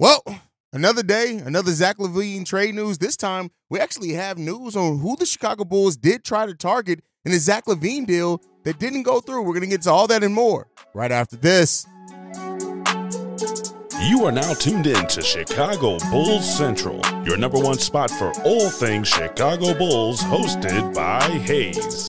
Well, another day, another Zach LaVine trade news. This time, we actually have news on who the Chicago Bulls did try to target in the Zach LaVine deal that didn't go through. We're going to get to all that and more right after this. You are now tuned in to Chicago Bulls Central, your number one spot for all things Chicago Bulls, hosted by Haize.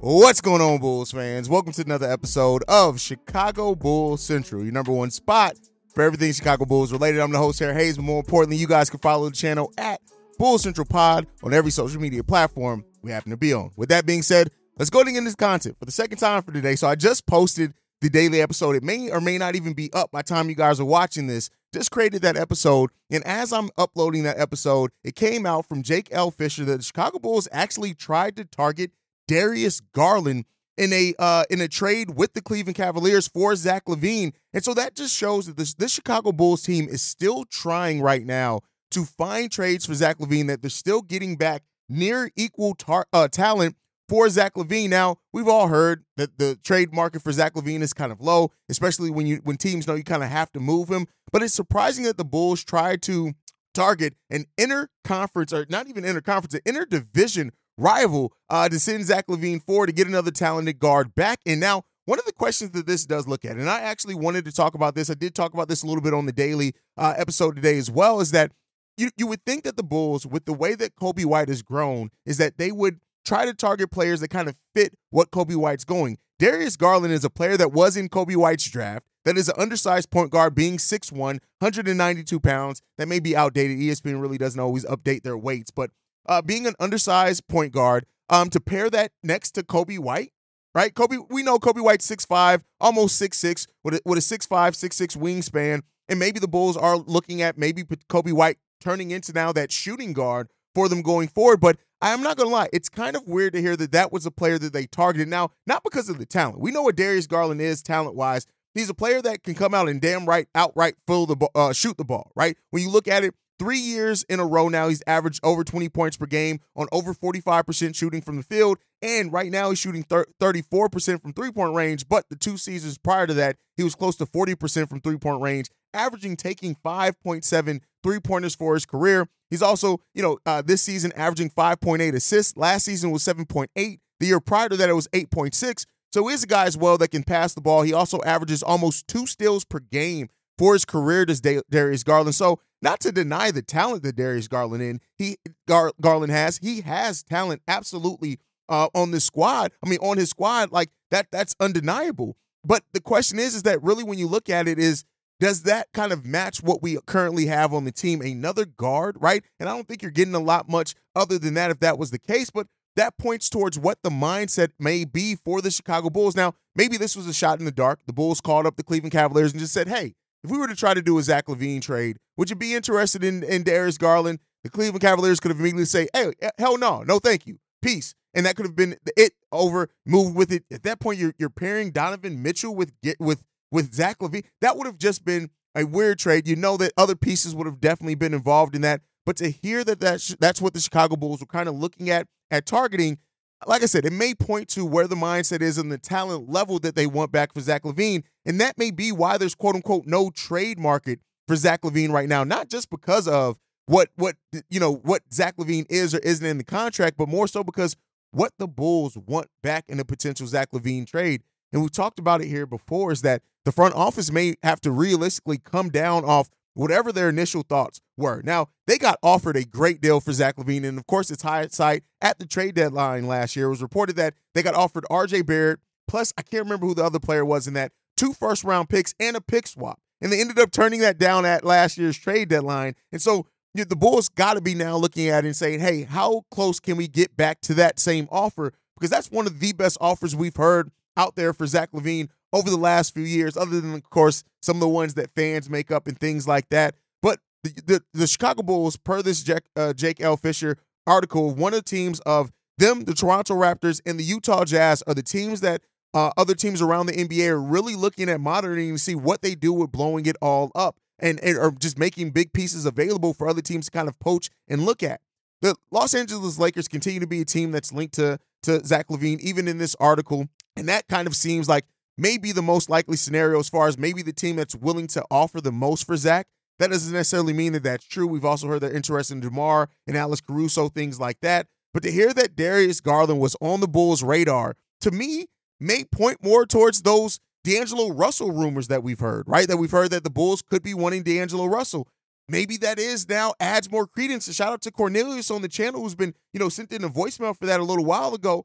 What's going on, Bulls fans? Welcome to another episode of Chicago Bulls Central, your number one spot for everything Chicago Bulls related. I'm the host, Harry Haize, but more importantly, you guys can follow the channel at Bulls Central Pod on every social media platform we happen to be on. With that being said, let's go to get into this content for the second time for today. So I just posted the daily episode. It may or may not even be up by time you guys are watching this. Just created that episode, and as I'm uploading that episode, it came out from Jake L. Fischer that the Chicago Bulls actually tried to target Darius Garland in a uh, in a trade with the Cleveland Cavaliers for Zach LaVine. And so that just shows that this this Chicago Bulls team is still trying right now to find trades for Zach LaVine, that they're still getting back near equal tar- uh, talent for Zach LaVine. Now, we've all heard that the trade market for Zach LaVine is kind of low, especially when you when teams know you kind of have to move him. But it's surprising that the Bulls tried to target an inner conference or not even inner conference, an inter-division rival uh, to send Zach LaVine for to get another talented guard back. And now, one of the questions that this does look at, and I actually wanted to talk about this, I did talk about this a little bit on the daily uh, episode today as well, is that you, you would think that the Bulls, with the way that Coby White has grown, is that they would try to target players that kind of fit what Coby White's going. Darius Garland is a player that was in Coby White's draft. That is an undersized point guard, being 6'1, 192 pounds. That may be outdated. ESPN really doesn't always update their weights, but uh, being an undersized point guard, um, to pair that next to Coby White, right? Coby, we know Coby White's 6'5, almost 6'6, with a, with a 6'5, 6'6 wingspan. And maybe the Bulls are looking at maybe Coby White turning into now that shooting guard for them going forward. But I'm not to lie, it's kind of weird to hear that that was a player that they targeted. Now, not because of the talent. We know what Darius Garland is talent wise. He's a player that can come out and damn right, outright fill the uh, shoot the ball, right? When you look at it, Three years in a row now, he's averaged over 20 points per game on over 45% shooting from the field. And right now, he's shooting 34% from three point range. But the two seasons prior to that, he was close to 40% from three point range, averaging taking 5.7 three pointers for his career. He's also, you know, uh, this season averaging 5.8 assists. Last season was 7.8. The year prior to that, it was 8.6. So he's a guy as well that can pass the ball. He also averages almost two steals per game for his career, does Darius Garland. So not to deny the talent that Darius Garland in he Gar, Garland has. He has talent absolutely uh, on the squad. I mean, on his squad, like that. That's undeniable. But the question is, is that really when you look at it, is does that kind of match what we currently have on the team? Another guard, right? And I don't think you're getting a lot much other than that if that was the case. But that points towards what the mindset may be for the Chicago Bulls. Now, maybe this was a shot in the dark. The Bulls called up the Cleveland Cavaliers and just said, hey, if we were to try to do a Zach LaVine trade, would you be interested in, in Darius Garland? The Cleveland Cavaliers could have immediately say, hey, eh, hell no, no thank you, peace. And that could have been it over, moved with it. At that point, you're, you're pairing Donovan Mitchell with with with Zach LaVine. That would have just been a weird trade. You know that other pieces would have definitely been involved in that. But to hear that that's, that's what the Chicago Bulls were kind of looking at at targeting, like I said, it may point to where the mindset is and the talent level that they want back for Zach LaVine. And that may be why there's quote unquote no trade market for Zach LaVine right now. Not just because of what what you know what Zach LaVine is or isn't in the contract, but more so because what the Bulls want back in a potential Zach LaVine trade. And we've talked about it here before is that the front office may have to realistically come down off whatever their initial thoughts were. Now, they got offered a great deal for Zach LaVine, And of course, it's hindsight at the trade deadline last year. It was reported that they got offered RJ Barrett, plus, I can't remember who the other player was in that, two first round picks and a pick swap. And they ended up turning that down at last year's trade deadline. And so you know, the Bulls got to be now looking at it and saying, hey, how close can we get back to that same offer? Because that's one of the best offers we've heard out there for Zach LaVine over the last few years, other than, of course, some of the ones that fans make up and things like that. But the, the, the Chicago Bulls, per this Jack, uh, Jake L. Fischer article, one of the teams of them, the Toronto Raptors, and the Utah Jazz are the teams that uh, other teams around the NBA are really looking at monitoring to see what they do with blowing it all up and, and are just making big pieces available for other teams to kind of poach and look at. The Los Angeles Lakers continue to be a team that's linked to to Zach LaVine, even in this article, and that kind of seems like maybe the most likely scenario as far as maybe the team that's willing to offer the most for Zach. That doesn't necessarily mean that that's true. We've also heard they're interested in DeMar and Alex Caruso, things like that. But to hear that Darius Garland was on the Bulls' radar, to me, may point more towards those D'Angelo Russell rumors that we've heard, right? That we've heard that the Bulls could be wanting D'Angelo Russell. Maybe that is now adds more credence. And shout out to Cornelius on the channel who's been, you know, sent in a voicemail for that a little while ago.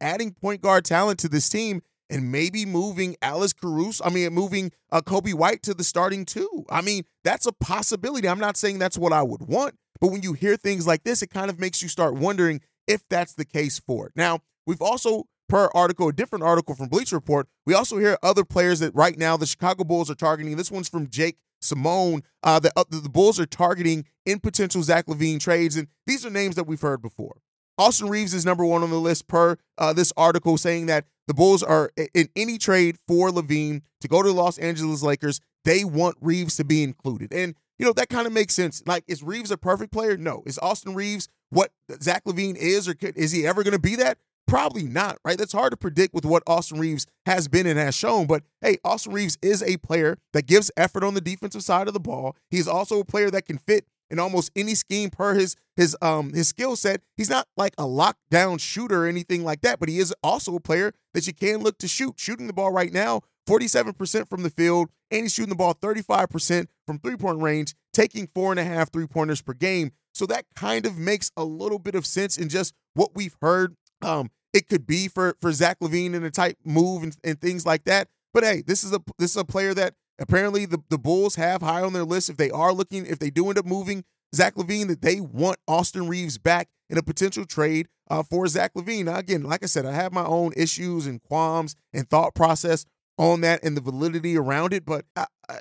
adding point guard talent to this team and maybe moving Alex Caruso, I mean, moving uh, Coby White to the starting two. I mean, that's a possibility. I'm not saying that's what I would want, but when you hear things like this, it kind of makes you start wondering if that's the case for it. Now, we've also, per article, a different article from Bleacher Report, we also hear other players that right now the Chicago Bulls are targeting. This one's from Jake Simone. Uh, the, uh, the Bulls are targeting in potential Zach LaVine trades, and these are names that we've heard before. Austin Reaves is number one on the list per uh, this article, saying that the Bulls are in any trade for LaVine to go to the Los Angeles Lakers. They want Reaves to be included, and you know that kind of makes sense. Like, is Reaves a perfect player? No. Is Austin Reaves what Zach LaVine is, or could, is he ever going to be that? Probably not, right? That's hard to predict with what Austin Reaves has been and has shown. But hey, Austin Reaves is a player that gives effort on the defensive side of the ball. He's also a player that can fit in almost any scheme per his his um his skill set. He's not like a lockdown shooter or anything like that, but he is also a player that you can look to shoot. Shooting the ball right now, 47% from the field, and he's shooting the ball 35% from three-point range, taking four and a half three-pointers per game. So that kind of makes a little bit of sense in just what we've heard. Um, it could be for for Zach LaVine in a type move and, and things like that. But hey, this is a this is a player that Apparently, the, the Bulls have high on their list if they are looking, if they do end up moving Zach LaVine, that they want Austin Reaves back in a potential trade uh, for Zach LaVine. Now, again, like I said, I have my own issues and qualms and thought process on that and the validity around it, but I, I,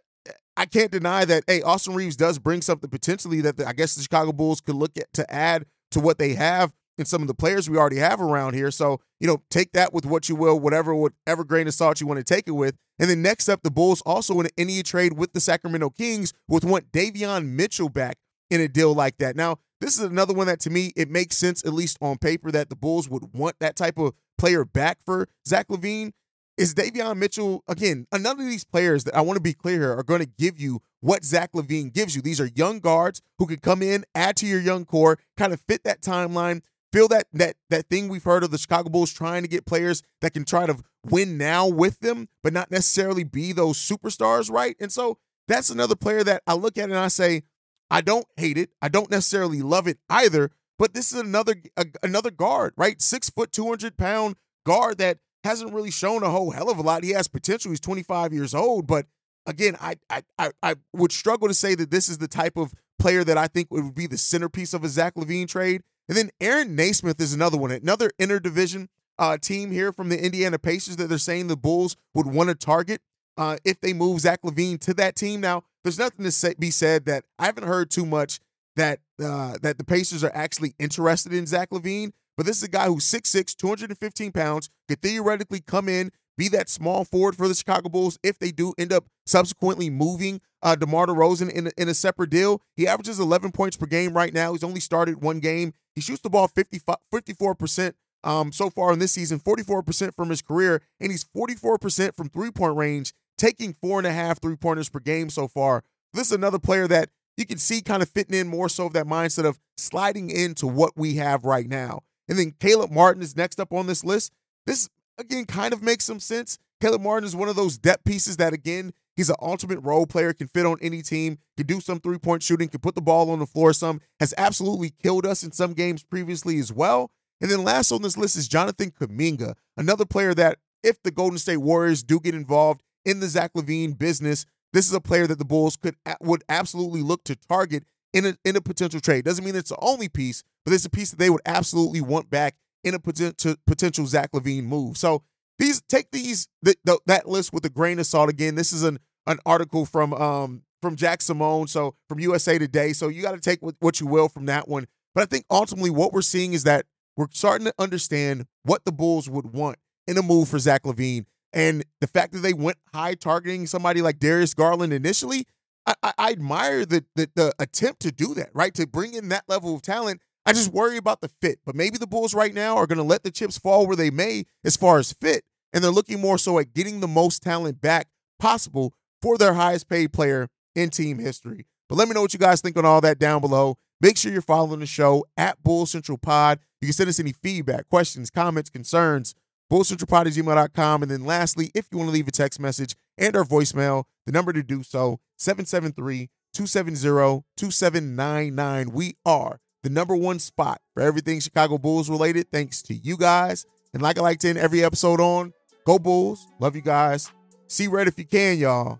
I can't deny that, hey, Austin Reaves does bring something potentially that the, I guess the Chicago Bulls could look at to add to what they have and some of the players we already have around here. So, you know, take that with what you will, whatever whatever grain of salt you want to take it with. And then next up, the Bulls also in any trade with the Sacramento Kings would want Davion Mitchell back in a deal like that. Now, this is another one that to me it makes sense, at least on paper, that the Bulls would want that type of player back for Zach LaVine. Is Davion Mitchell, again, Another of these players that I want to be clear here are going to give you what Zach LaVine gives you. These are young guards who can come in, add to your young core, kind of fit that timeline, feel that that that thing we've heard of the Chicago Bulls trying to get players that can try to win now with them, but not necessarily be those superstars, right? And so that's another player that I look at and I say, I don't hate it. I don't necessarily love it either, but this is another a, another guard, right? Six foot, two hundred pound guard that hasn't really shown a whole hell of a lot. He has potential. He's 25 years old, but again, I I I, I would struggle to say that this is the type of player that I think would be the centerpiece of a Zach LaVine trade. And then Aaron Nesmith is another one, another interdivision uh, team here from the Indiana Pacers that they're saying the Bulls would want to target uh, if they move Zach LaVine to that team. Now, there's nothing to say, be said that I haven't heard too much that uh, that the Pacers are actually interested in Zach LaVine, But this is a guy who's 6'6", 215 pounds, could theoretically come in, be that small forward for the Chicago Bulls if they do end up subsequently moving uh, DeMar DeRozan in in a separate deal. He averages 11 points per game right now. He's only started one game. He shoots the ball 55, 54% um, so far in this season, 44% from his career, and he's 44% from three point range, taking four and a half three pointers per game so far. This is another player that you can see kind of fitting in more so of that mindset of sliding into what we have right now. And then Caleb Martin is next up on this list. This, again, kind of makes some sense. Caleb Martin is one of those depth pieces that, again, he's an ultimate role player, can fit on any team, can do some three point shooting, can put the ball on the floor some, has absolutely killed us in some games previously as well. And then last on this list is Jonathan Kuminga, another player that, if the Golden State Warriors do get involved in the Zach LaVine business, this is a player that the Bulls could would absolutely look to target in a in a potential trade. Doesn't mean it's the only piece, but it's a piece that they would absolutely want back in a potential potential Zach LaVine move. So these take these the, the, that list with a grain of salt. Again, this is an an article from um from Jack Simone, so from USA Today. So you got to take what, you will from that one. But I think ultimately what we're seeing is that we're starting to understand what the Bulls would want in a move for Zach LaVine. And the fact that they went high targeting somebody like Darius Garland initially, I, I, I admire the, the, the attempt to do that, right? To bring in that level of talent. I just worry about the fit. But maybe the Bulls right now are going to let the chips fall where they may as far as fit. And they're looking more so at getting the most talent back possible for their highest paid player in team history. But let me know what you guys think on all that down below. Make sure you're following the show at Bull Central Pod. You can send us any feedback, questions, comments, concerns, bullcentralpod at gmail.com. And then lastly, if you want to leave a text message and our voicemail, the number to do so, 773-270-2799. We are the number one spot for everything Chicago Bulls related, thanks to you guys. And like I like to end every episode on, go Bulls. Love you guys. See red if you can, y'all.